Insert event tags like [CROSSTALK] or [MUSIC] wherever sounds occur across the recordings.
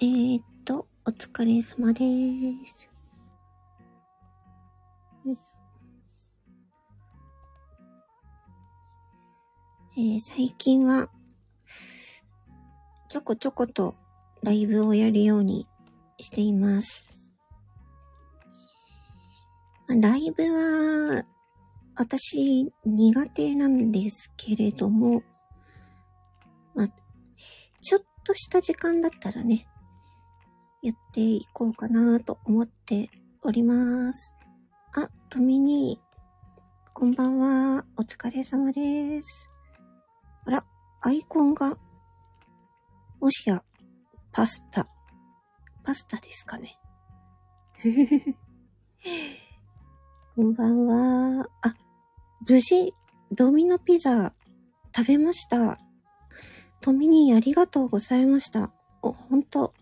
えー、っと、お疲れ様でーす。えー最近は、ちょこちょことライブをやるようにしています。ライブは、私苦手なんですけれども、まあ、ちょっとした時間だったらね、やっていこうかなと思っております。あ、トミニー、こんばんは。お疲れ様です。あら、アイコンが、もしや、パスタ。パスタですかね。[LAUGHS] こんばんは。あ、無事、ドミノピザ、食べました。トミニーありがとうございました。お、ほんと、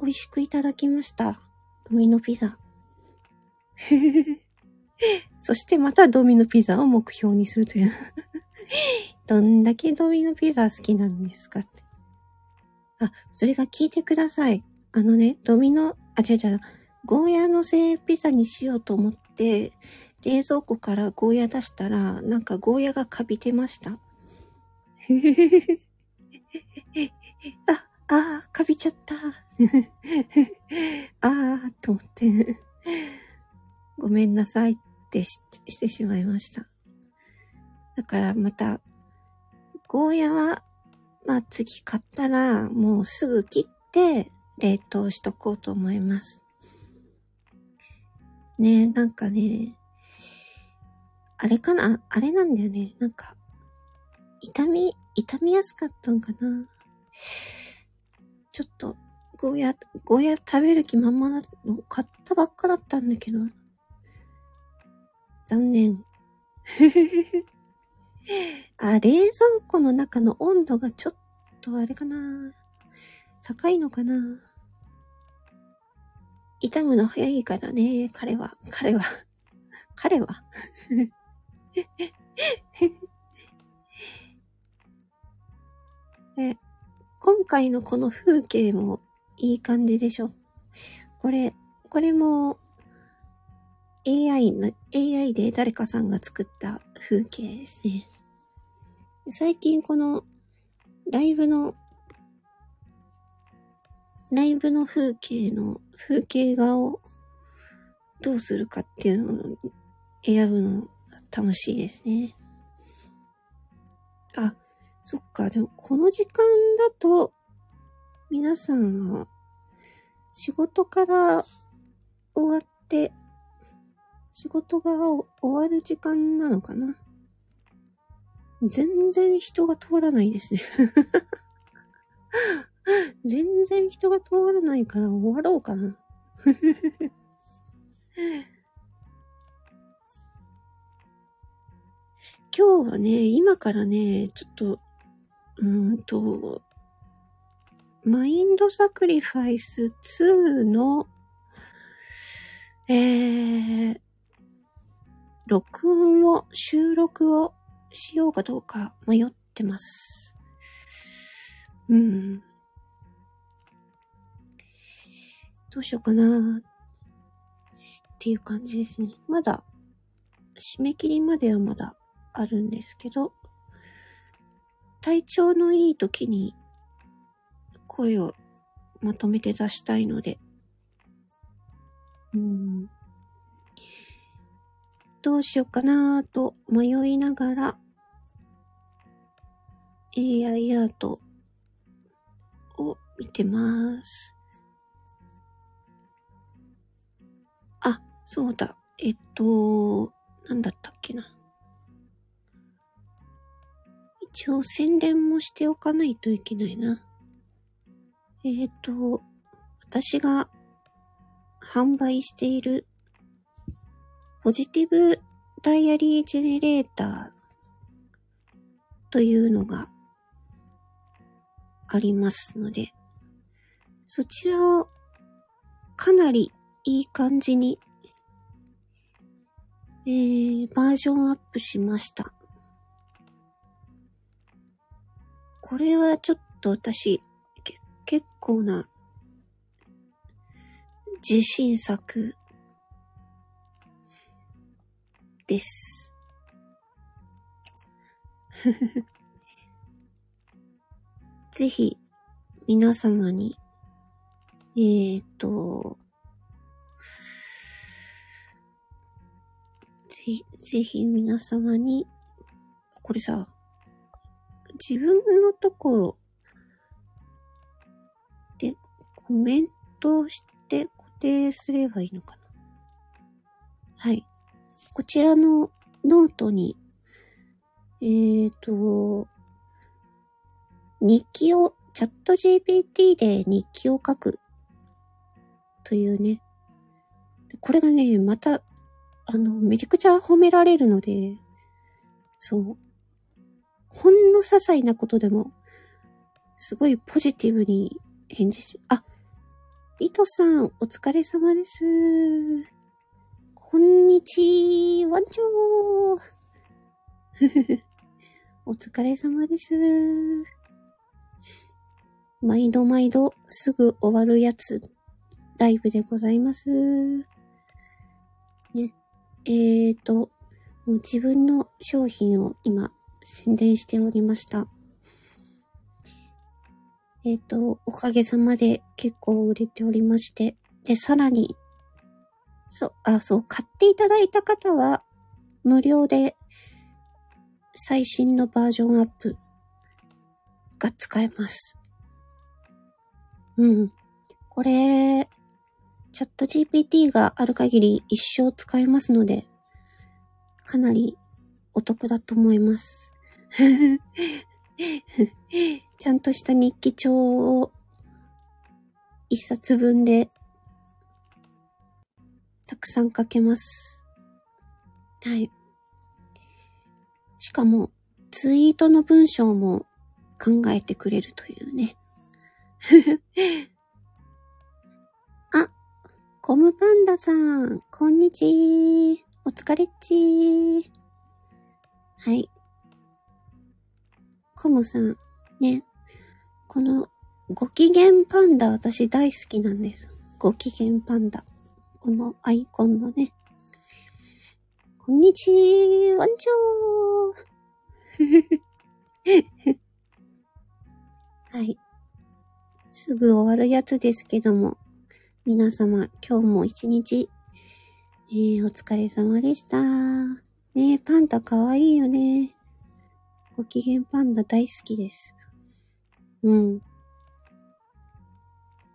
美味しくいただきました。ドミノピザ。[LAUGHS] そしてまたドミノピザを目標にするという。[LAUGHS] どんだけドミノピザ好きなんですかって。あ、それが聞いてください。あのね、ドミノ、あ、違う違う、ゴーヤのせピザにしようと思って、冷蔵庫からゴーヤ出したら、なんかゴーヤがカビてました。[LAUGHS] あ、あー、カビちゃった。[LAUGHS] あー、と思って。ごめんなさいってしてしまいました。だからまた、ゴーヤは、まあ次買ったら、もうすぐ切って、冷凍しとこうと思います。ねえ、なんかね、あれかな？あれなんだよね。なんか、痛み、痛みやすかったんかな？ちょっと、ゴーヤ、ゴーヤ食べる気満々だの、買ったばっかだったんだけど、残念。[LAUGHS] あ、冷蔵庫の中の温度がちょっとあれかな。高いのかな。痛むの早いからね、彼は、彼は、彼は。[LAUGHS] で今回のこの風景もいい感じでしょこれ、これも AI の、AI で誰かさんが作った風景ですね。最近このライブの、ライブの風景の風景画をどうするかっていうのを選ぶのが楽しいですね。あ、そっか。でもこの時間だと皆さんは仕事から終わって仕事が終わる時間なのかな？全然人が通らないですね。[LAUGHS] 全然人が通らないから終わろうかな。[LAUGHS] 今日はね、今からね、ちょっと、うーんと、マインドサクリファイス2の、えー、録音を、収録をしようかどうか迷ってます。うん。どうしようかなっていう感じですね。まだ、締め切りまではまだあるんですけど、体調のいい時に声をまとめて出したいので、うん、どうしようかなと迷いながら、AI アートを見てます。あ、そうだ。えっと、なんだったっけな。一応宣伝もしておかないといけないな。えっ、と、私が販売しているポジティブダイアリージェネレーターというのがありますので、そちらをかなりいい感じに、えー、バージョンアップしました。これはちょっと私、結構な自信作です。[LAUGHS] ぜひ、皆様に、えーと、ぜ、ぜひ皆様に、これさ、自分のところコメントして固定すればいいのかな？はい。こちらのノートに、えーと、日記を、チャット GPT で日記を書くというね。これがね、また、あの、めちゃくちゃ褒められるので、そう。ほんの些細なことでも、すごいポジティブに返事し、あ、リトさん、お疲れ様です。こんにちは、ちょー。[LAUGHS] お疲れ様です。毎度毎度すぐ終わるやつ、ライブでございます。ね。えーと、もう自分の商品を今宣伝しておりました。えっ、ー、と、おかげさまで結構売れておりまして、で、さらに、そう、あ、そう、買っていただいた方は、無料で、最新のバージョンアップが使えます。うん。これ、チャット GPT がある限り一生使えますので、かなりお得だと思います。[LAUGHS] ちゃんとした日記帳を一冊分でたくさん書けます。はい。しかも、ツイートの文章も考えてくれるというね。[LAUGHS] あ、コムパンダさん、こんにちお疲れっちはい。コムさん、ね。この、ご機嫌パンダ私大好きなんです。ご機嫌パンダ。このアイコンのね。こんにちは、ワンチョーはい。すぐ終わるやつですけども、皆様、今日も一日、えー、お疲れ様でした。ねパンダかわいいよね。ご機嫌パンダ大好きです。うん。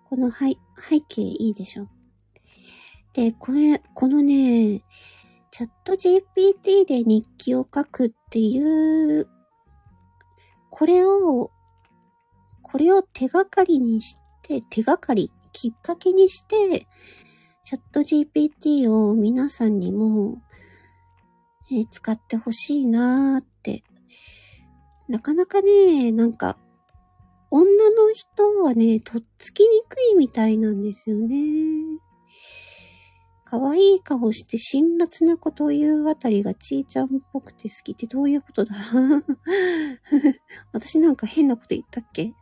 この背背景いいでしょ。で、これ、このね、チャット GPT で日記を書くっていう、これを、これを手がかりにして、手がかり、きっかけにして、チャット GPT を皆さんにも、えー、使ってほしいなーっなかなかね、なんか、女の人はね、とっつきにくいみたいなんですよね。可愛い顔して辛辣なことを言うあたりがちーちゃんっぽくて好きってどういうことだ？私なんか変なこと言ったっけ？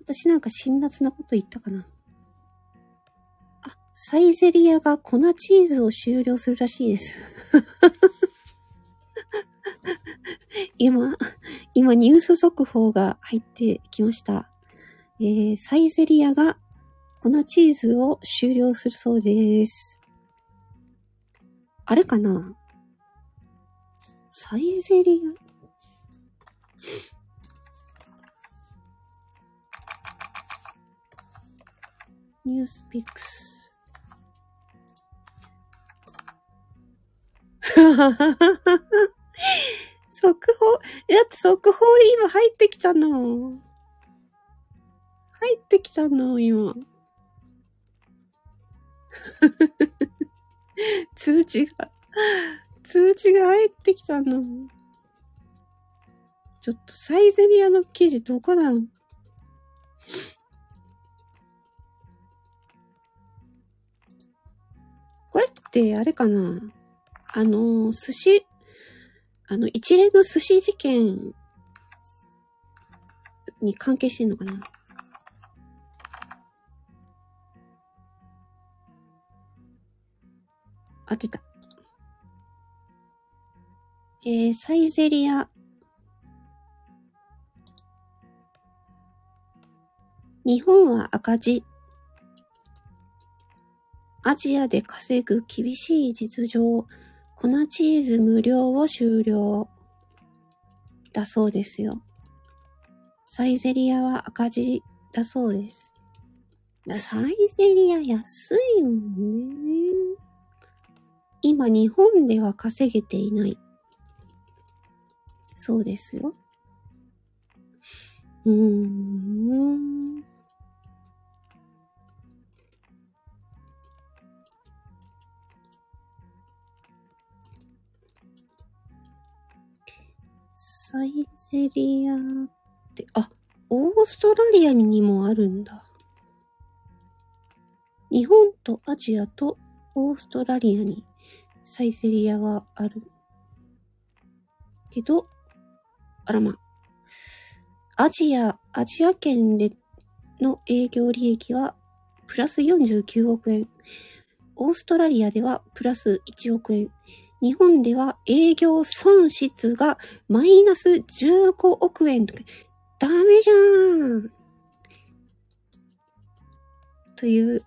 私なんか辛辣なこと言ったかな？あ、サイゼリアが粉チーズを終了するらしいです。今、今ニュース速報が入ってきました。えー、サイゼリアが粉チーズを終了するそうです。あれかな？サイゼリアニュースピックス。[LAUGHS] 速報、だって速報今入ってきたの。入ってきたの、今。[LAUGHS] 通知が、通知が入ってきたの。ちょっとサイゼリアの記事どこなん？これってあれかな？あの、寿司、あの、一連の寿司事件に関係してんのかな？あ、出た。えー、サイゼリア。日本は赤字。アジアで稼ぐ厳しい実情。粉チーズ無料を終了。だそうですよ。サイゼリアは赤字だそうです。サイゼリア安いもんね。今日本では稼げていない。そうですよ。うーん。サイゼリアって、あ、オーストラリアにもあるんだ。日本とアジアとオーストラリアにサイゼリアはある。けど、あらま。アジア、アジア圏での営業利益はプラス49億円。オーストラリアではプラス1億円。日本では営業損失がマイナス15億円とか、ダメじゃーんという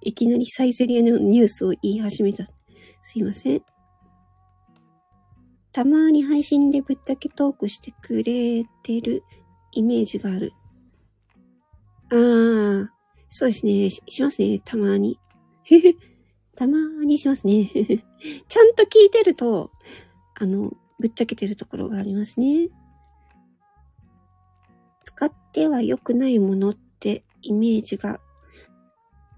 いきなりサイゼリアのニュースを言い始めた。すいません。たまに配信でぶっちゃけトークしてくれてるイメージがある。ああ、そうですね。ししますね。たまに。たまーにしますね。[LAUGHS] ちゃんと聞いてると、あの、ぶっちゃけてるところがありますね。使っては良くないものってイメージが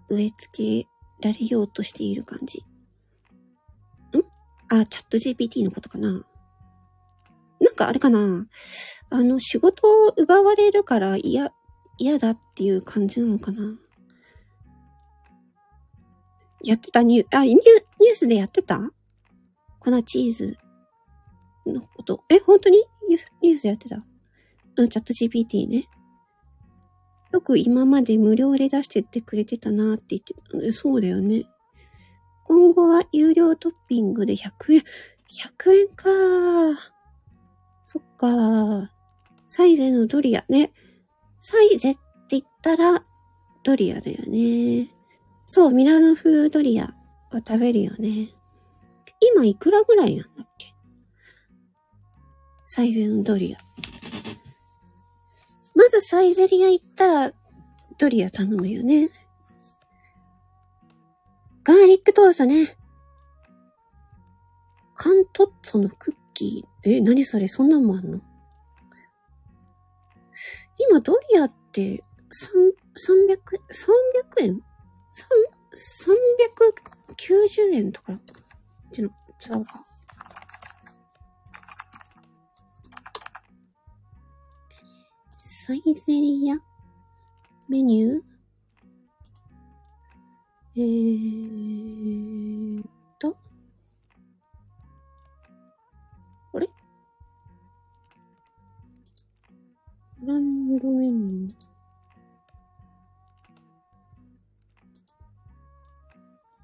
植え付けられようとしている感じ。ん？あ、チャット GPT のことかななんかあれかなあの、仕事を奪われるから嫌、嫌だっていう感じなのかなやってたニュー、あ、ニュニュースでやってた？粉チーズのこと。え、本当に？ニュース、ニュースやってた？うん、チャット GPT ね。よく今まで無料で出してってくれてたなって言ってた。そうだよね。今後は有料トッピングで100円。100円かそっかサイゼのドリアね。サイゼって言ったらドリアだよね。そう、ミラノ風ドリアは食べるよね。今いくらぐらいなんだっけ？サイゼのドリア。まずサイゼリア行ったら、ドリア頼むよね。ガーリックトーストね。カントッツォのクッキー。え、何それ？そんなもんあんの？今ドリアって3、300、300円？?390 円とか、違うか。サイゼリア？メニュー？えーと。あれ？ランドメニュー？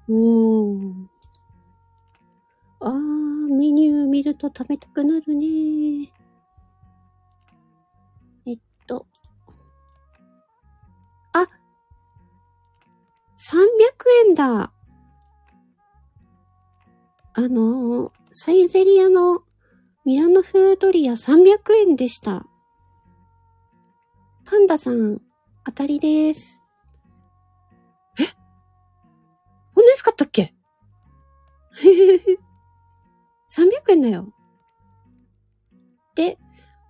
おー。あー、メニュー見ると食べたくなるねえっと。あ !300 円だあの、サイゼリアのミラノフードリア300円でした。パンダさん、当たりです。安かったっけ [LAUGHS] ?300 円だよ。で、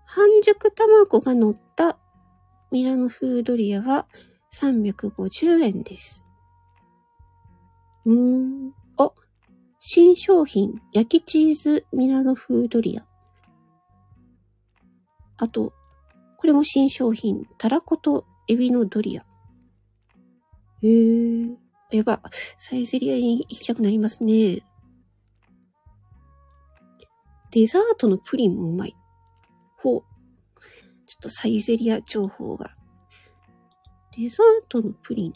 半熟卵が乗ったミラノフードリアは350円です。うーん。あ、新商品、焼きチーズミラノフードリア。あと、これも新商品、たらことエビのドリア。へえ。やば、サイゼリアに行きたくなりますね。デザートのプリンもうまい。ほう。ちょっとサイゼリア情報が。デザートのプリン。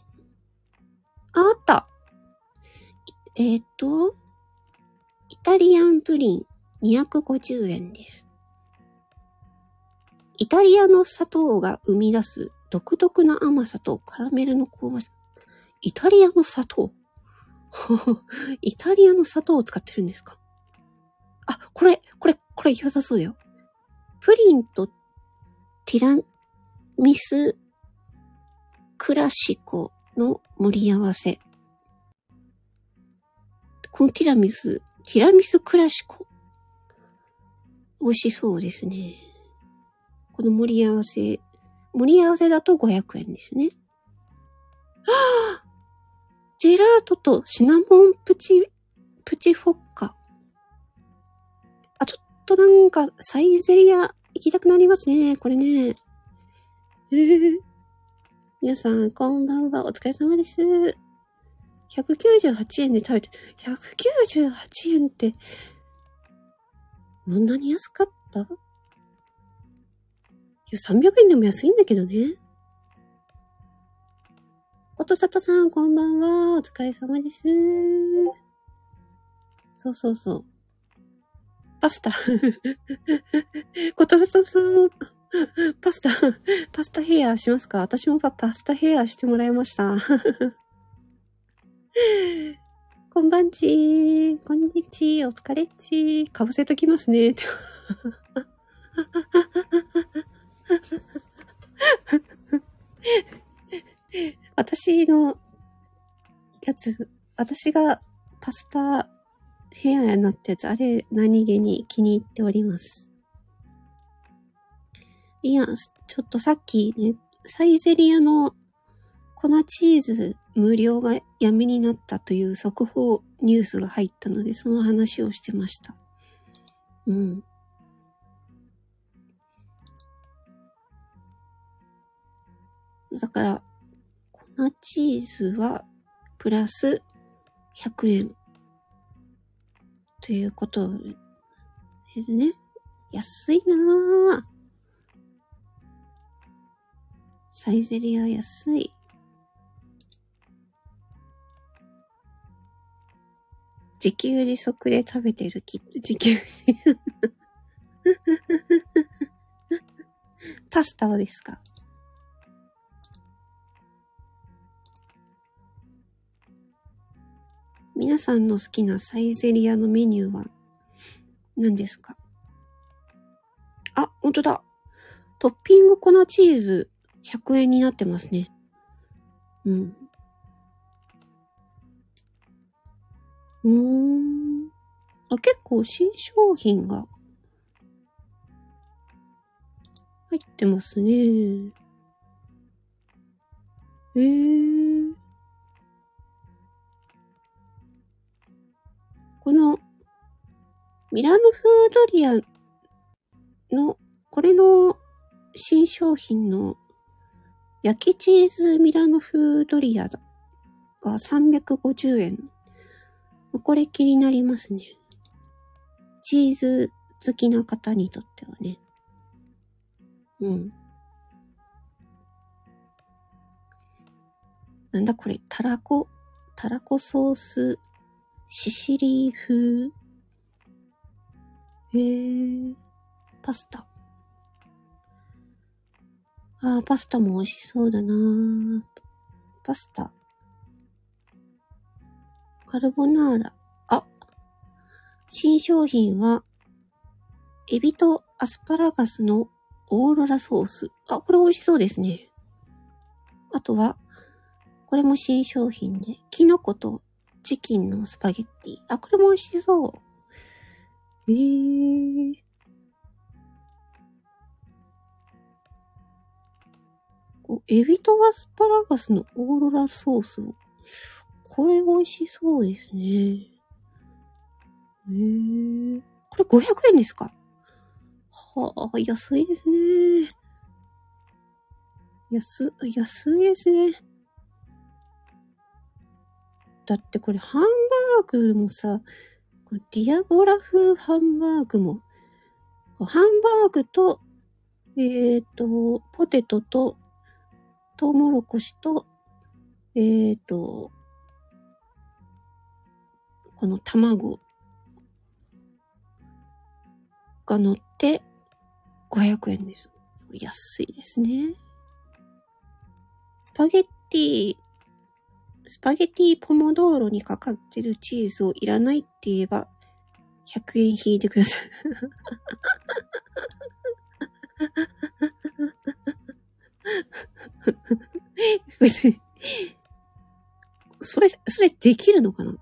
あ、あったえー、っと、イタリアンプリン250円です。イタリアの砂糖が生み出す独特な甘さとカラメルの香ばしさ。イタリアの砂糖？[LAUGHS] イタリアの砂糖を使ってるんですか？あ、これ、これ、これ良さそうだよ。プリンとティラミスクラシコの盛り合わせ。このティラミス、ティラミスクラシコ？美味しそうですね。この盛り合わせ、盛り合わせだと500円ですね。は [GASPS] ぁジェラートとシナモンプチ、プチフォッカ。あ、ちょっとなんか、サイゼリア行きたくなりますね。これね。え、皆さん、こんばんは。お疲れ様です。198円で食べて、198円って、こんなに安かった？いや、300円でも安いんだけどね。ことさとさん、こんばんは。お疲れ様です。そうそうそう。パスタ。[LAUGHS] ことさとさんも、パスタ、パスタヘアしますか？私もパパスタヘアしてもらいました。[LAUGHS] こんばんちこんにちお疲れっちかぶせときますね。[LAUGHS] 私のやつ、私がパスタヘアになったやつ、あれ何気に気に入っております。いや、ちょっとさっきね、サイゼリアの粉チーズ無料がやめになったという速報ニュースが入ったので、その話をしてました。うん。だから、粉チーズはプラス100円ということですね。安いなぁ。サイゼリア安い。自給自足で食べてるキット、自給自足。[LAUGHS] パスタはですか？皆さんの好きなサイゼリアのメニューは？何ですか？あ、ほんとだ。トッピング粉チーズ100円になってますね。うん。うん。あ、結構新商品が入ってますね。えー。このミラノフードリアの、これの新商品の焼きチーズミラノ風ドリアが350円。これ気になりますね。チーズ好きな方にとってはね。うん。なんだこれ、たらこ、たらこソース、シシリー風。へえ、パスタ。ああ、パスタも美味しそうだなパスタ。カルボナーラ。あ、新商品は、エビとアスパラガスのオーロラソース。あ、これ美味しそうですね。あとは、これも新商品で、キノコとチキンのスパゲッティ。あ、これも美味しそう。えー。こうエビとアスパラガスのオーロラソース。これ美味しそうですね。へえ。これ500円ですか？はあ、安いですね。安、安いですね。だってこれハンバーグもさ、ディアボラ風ハンバーグも、ハンバーグと、えっ、ー、と、ポテトとトウモロコシと、えっ、ー、と、この卵が乗って500円です。安いですね。スパゲッティ、スパゲティポモドーロにかかってるチーズをいらないって言えば、100円引いてください別に。それ、それできるのかな？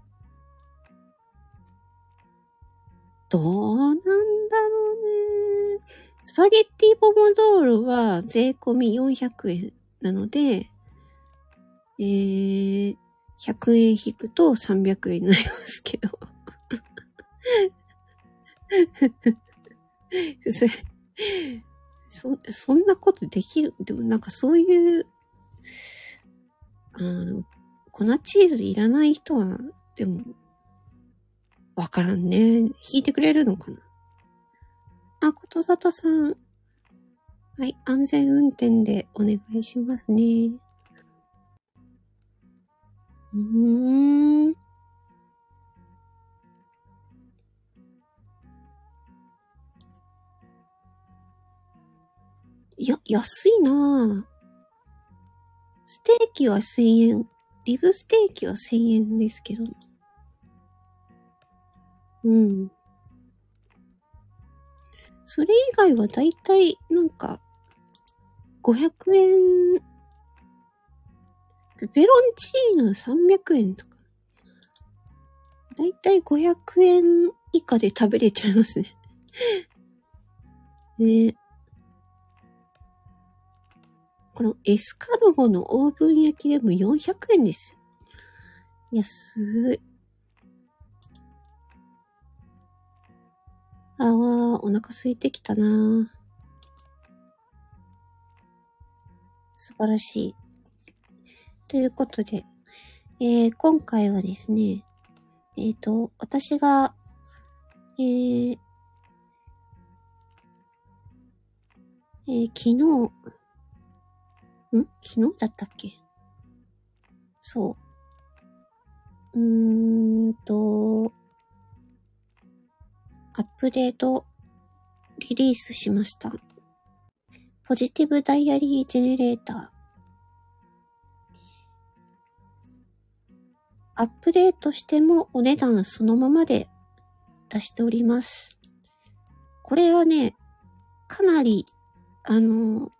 どうなんだろうね。スパゲッティポモドールは税込み400円なので、えー、100円引くと300円になりますけど。[LAUGHS] それ、そ、そんなことできる？でもなんかそういう、あの、粉チーズいらない人は、でも、わからんね。引いてくれるのかな？あ、ことざとさん。はい、安全運転でお願いしますね。うーん。や、安いなぁ。ステーキは1000円。リブステーキは1000円ですけど。うん。それ以外はだいたいなんか、500円、ペペロンチーノ300円とか。だいたい500円以下で食べれちゃいますね。[LAUGHS] ねこのエスカルゴのオーブン焼きでも400円です。安い。ああ、お腹空いてきたな素晴らしい。ということで、えー、今回はですね、えっ、ー、と、私が、えー、えー、昨日、ん？昨日だったっけ？そう。うーんと、アップデートリリースしました。ポジティブダイアリージェネレーター。アップデートしてもお値段そのままで出しております。これはね、かなり、あの、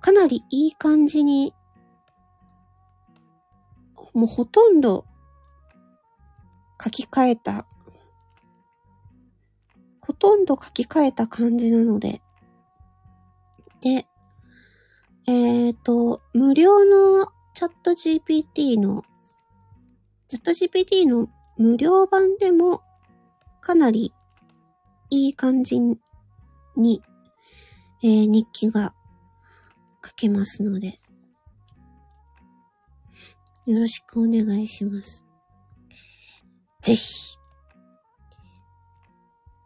かなりいい感じに、もうほとんど書き換えたほとんど書き換えた感じなので。で、えっ、ー、と、無料のチャット GPT の、チャット GPT の無料版でもかなりいい感じに、えー、日記が書けますので、よろしくお願いします。ぜひ、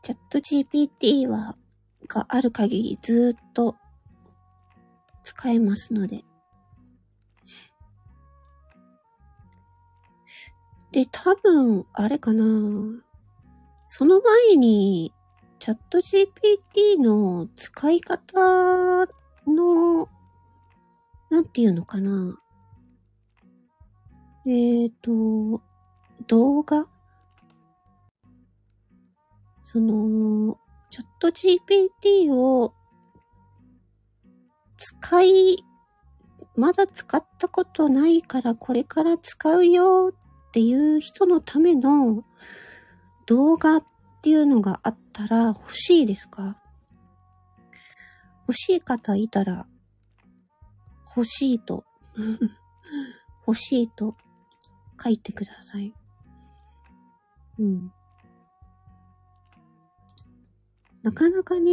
チャット GPT は、がある限りずっと使えますので。で、多分、あれかな。その前に、チャット GPT の使い方の、なんていうのかな。えっ、ー、と、動画？その、チャット GPT を使い、まだ使ったことないからこれから使うよっていう人のための動画っていうのがあったら欲しいですか？欲しい方いたら欲しいと [LAUGHS] 欲しいと書いてください。うん。なかなかね、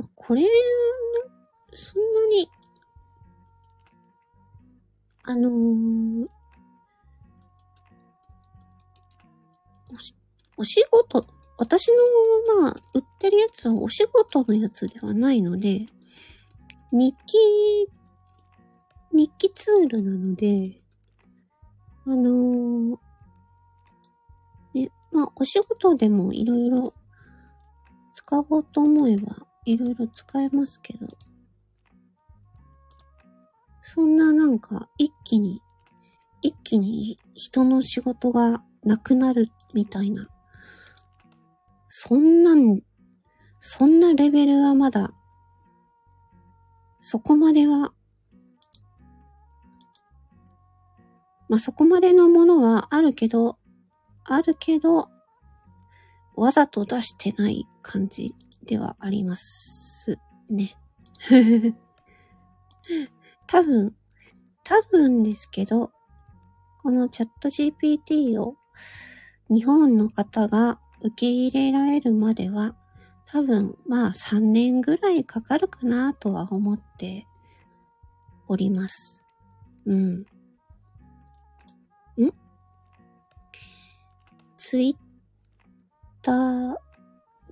まこれ、そんなに、あのー、お、お仕事、私の、まあ、売ってるやつはお仕事のやつではないので、日記、日記ツールなので、あのー、ね、まあ、お仕事でもいろいろ使おうと思えば、いろいろ使えますけど、そんななんか、一気に、一気に人の仕事がなくなるみたいな、そんなん、そんなレベルはまだ、そこまでは、まあ、そこまでのものはあるけど、あるけど、わざと出してない感じ。ではありますね。[LAUGHS] 多分、多分ですけど、このチャット GPT を日本の方が受け入れられるまでは、多分まあ3年ぐらいかかるかなとは思っております。うん。ん？ツイッター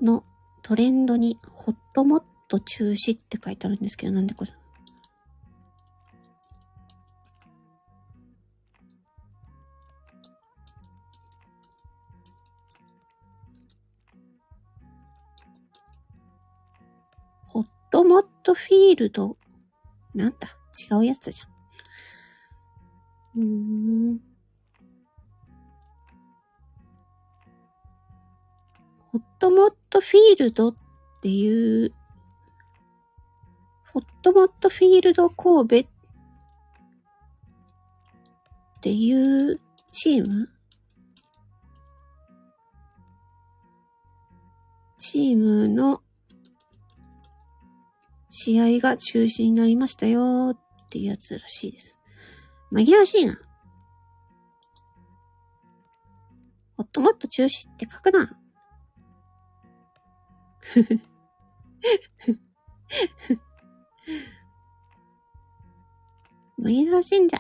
のトレンドにホットモット中止って書いてあるんですけど、なんでこれ？ホットモットフィールド、なんだ？違うやつじゃん。うーん。ホットモットフィールドっていう、ホットモットフィールド神戸っていうチームチームの試合が中止になりましたよっていうやつらしいです。紛らわしいな。ホットモット中止って書くな。ふふ。紛らわしいんじゃ。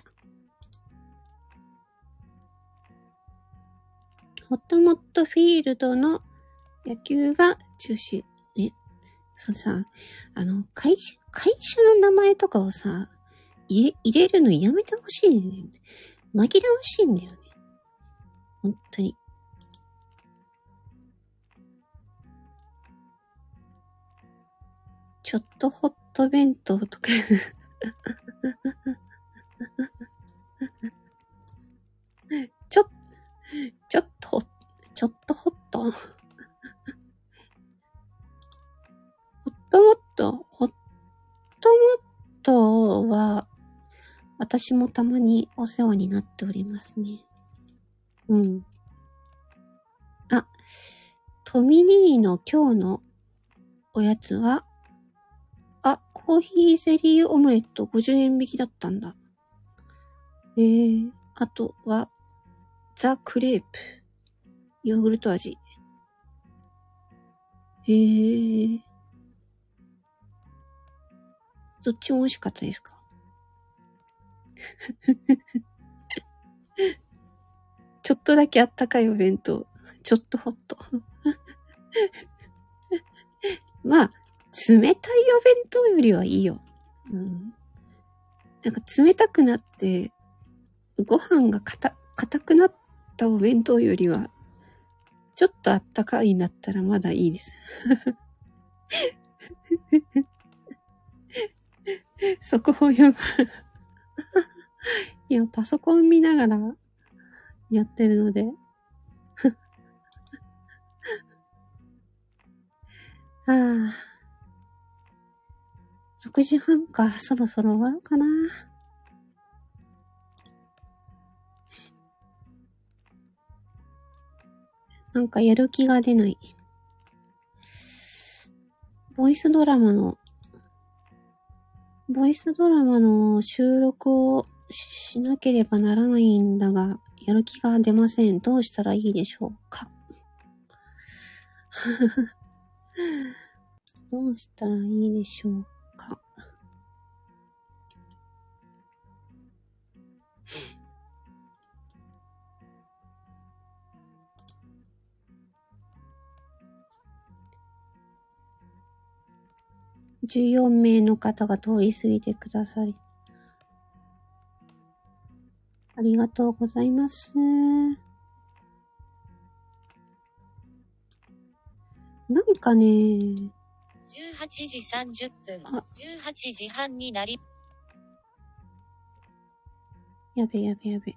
ホットモットフィールドの野球が中止。ね。そのさ、あの、会社、会社の名前とかをさ、入れ、入れるのやめてほしいんだよね。紛らわしいんだよね。本当に。ちょっとホット弁当とか [LAUGHS] ちょ、ちょっと、ちょっとホットホットモット、ホットモットは、私もたまにお世話になっておりますね。うん。あ、トミニーの今日のおやつは、あ、コーヒーゼリーオムレット50円引きだったんだ。えー、あとは、ザ・クレープ。ヨーグルト味。えー、どっちも美味しかったですか？[LAUGHS] ちょっとだけあったかいお弁当。ちょっとホット。[LAUGHS] まあ、冷たいお弁当よりはいいよ。うん。なんか冷たくなって、ご飯が硬、硬くなったお弁当よりは、ちょっとあったかいんだったらまだいいです。[LAUGHS] そこを言う。[LAUGHS] 今パソコン見ながらやってるので。[LAUGHS] ああ。6時半か、そろそろ終わるかな。なんかやる気が出ない。ボイスドラマの、ボイスドラマの収録をしなければならないんだが、やる気が出ません。どうしたらいいでしょうか [LAUGHS] どうしたらいいでしょう14名の方が通り過ぎてくださり。ありがとうございます。なんかね、18時30分あ、18時半になり、やべやべやべ。